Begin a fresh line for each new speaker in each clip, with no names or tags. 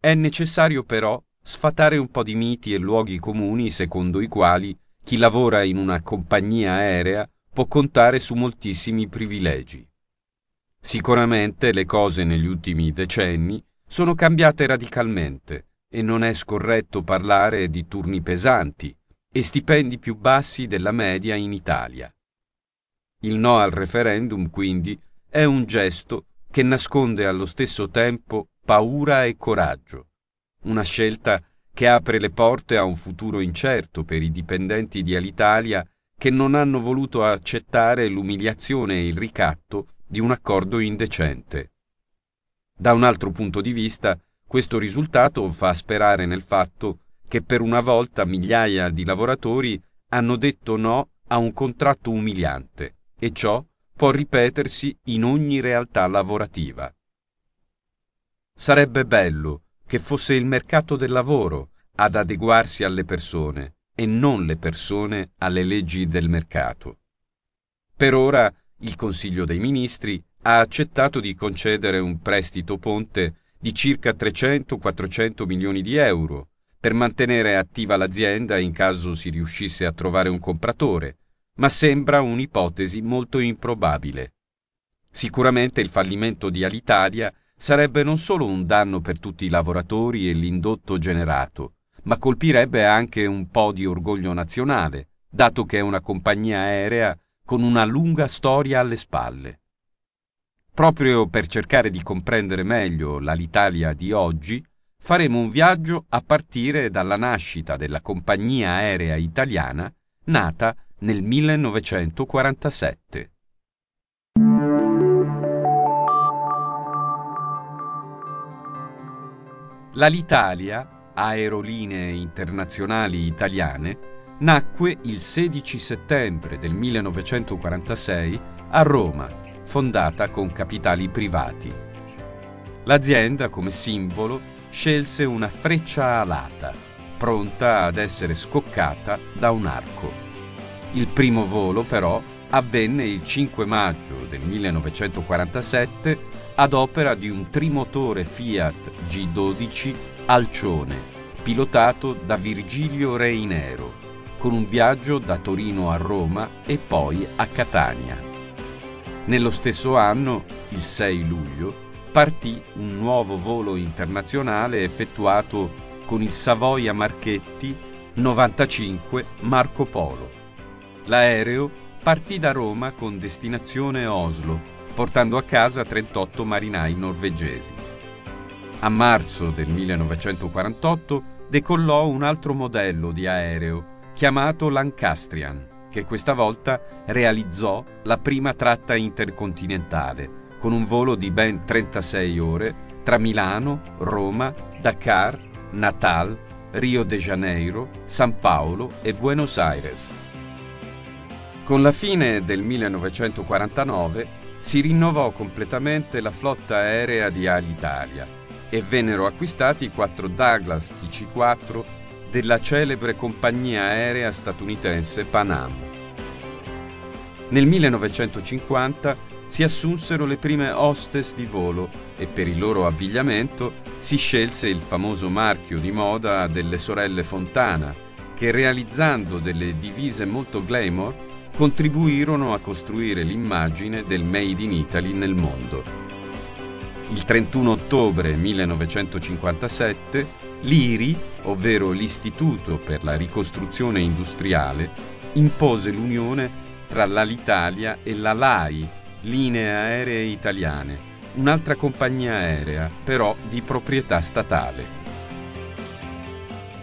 È necessario però sfatare un po' di miti e luoghi comuni secondo i quali chi lavora in una compagnia aerea può contare su moltissimi privilegi. Sicuramente le cose negli ultimi decenni sono cambiate radicalmente e non è scorretto parlare di turni pesanti e stipendi più bassi della media in Italia. Il no al referendum, quindi, è un gesto che nasconde allo stesso tempo paura e coraggio, una scelta che apre le porte a un futuro incerto per i dipendenti di Alitalia che non hanno voluto accettare l'umiliazione e il ricatto di un accordo indecente. Da un altro punto di vista, questo risultato fa sperare nel fatto che per una volta migliaia di lavoratori hanno detto no a un contratto umiliante e ciò può ripetersi in ogni realtà lavorativa. Sarebbe bello che fosse il mercato del lavoro ad adeguarsi alle persone e non le persone alle leggi del mercato. Per ora il Consiglio dei Ministri ha accettato di concedere un prestito ponte di circa 300-400 milioni di euro per mantenere attiva l'azienda in caso si riuscisse a trovare un compratore, ma sembra un'ipotesi molto improbabile. Sicuramente il fallimento di Alitalia sarebbe non solo un danno per tutti i lavoratori e l'indotto generato, ma colpirebbe anche un po' di orgoglio nazionale, dato che è una compagnia aerea con una lunga storia alle spalle. Proprio per cercare di comprendere meglio l'Alitalia di oggi, faremo un viaggio a partire dalla nascita della compagnia aerea italiana nata nel 1947. L'Alitalia, Aerolinee Internazionali Italiane, nacque il 16 settembre del 1946 a Roma, fondata con capitali privati. L'azienda, come simbolo, scelse una freccia alata, pronta ad essere scoccata da un arco. Il primo volo però avvenne il 5 maggio del 1947 ad opera di un trimotore Fiat G12 Alcione, pilotato da Virgilio Reinero, con un viaggio da Torino a Roma e poi a Catania. Nello stesso anno, il 6 luglio, partì un nuovo volo internazionale effettuato con il Savoia Marchetti 95 Marco Polo. L'aereo partì da Roma con destinazione Oslo, portando a casa 38 marinai norvegesi. A marzo del 1948 decollò un altro modello di aereo chiamato Lancastrian, che questa volta realizzò la prima tratta intercontinentale, con un volo di ben 36 ore tra Milano, Roma, Dakar, Natal, Rio de Janeiro, San Paolo e Buenos Aires. Con la fine del 1949 si rinnovò completamente la flotta aerea di Alitalia e vennero acquistati i quattro Douglas DC-4 della celebre compagnia aerea statunitense Pan Am. Nel 1950 si assunsero le prime hostess di volo e per il loro abbigliamento si scelse il famoso marchio di moda delle sorelle Fontana, che realizzando delle divise molto glamour contribuirono a costruire l'immagine del Made in Italy nel mondo. Il 31 ottobre 1957 l'IRI, ovvero l'Istituto per la ricostruzione industriale, impose l'unione tra l'Alitalia e la LAI, Linee Aeree Italiane, un'altra compagnia aerea, però di proprietà statale.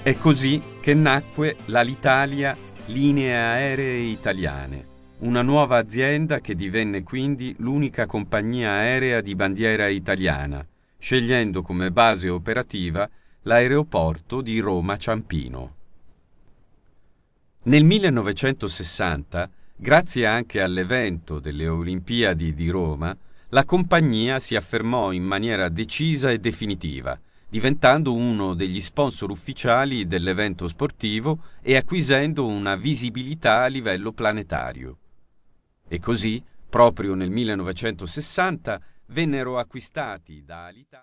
È così che nacque l'Alitalia Linee Aeree Italiane, una nuova azienda che divenne quindi l'unica compagnia aerea di bandiera italiana, scegliendo come base operativa l'aeroporto di Roma Ciampino. Nel 1960, grazie anche all'evento delle Olimpiadi di Roma, la compagnia si affermò in maniera decisa e definitiva, diventando uno degli sponsor ufficiali dell'evento sportivo e acquisendo una visibilità a livello planetario. E così, proprio nel 1960, vennero acquistati da Alitalia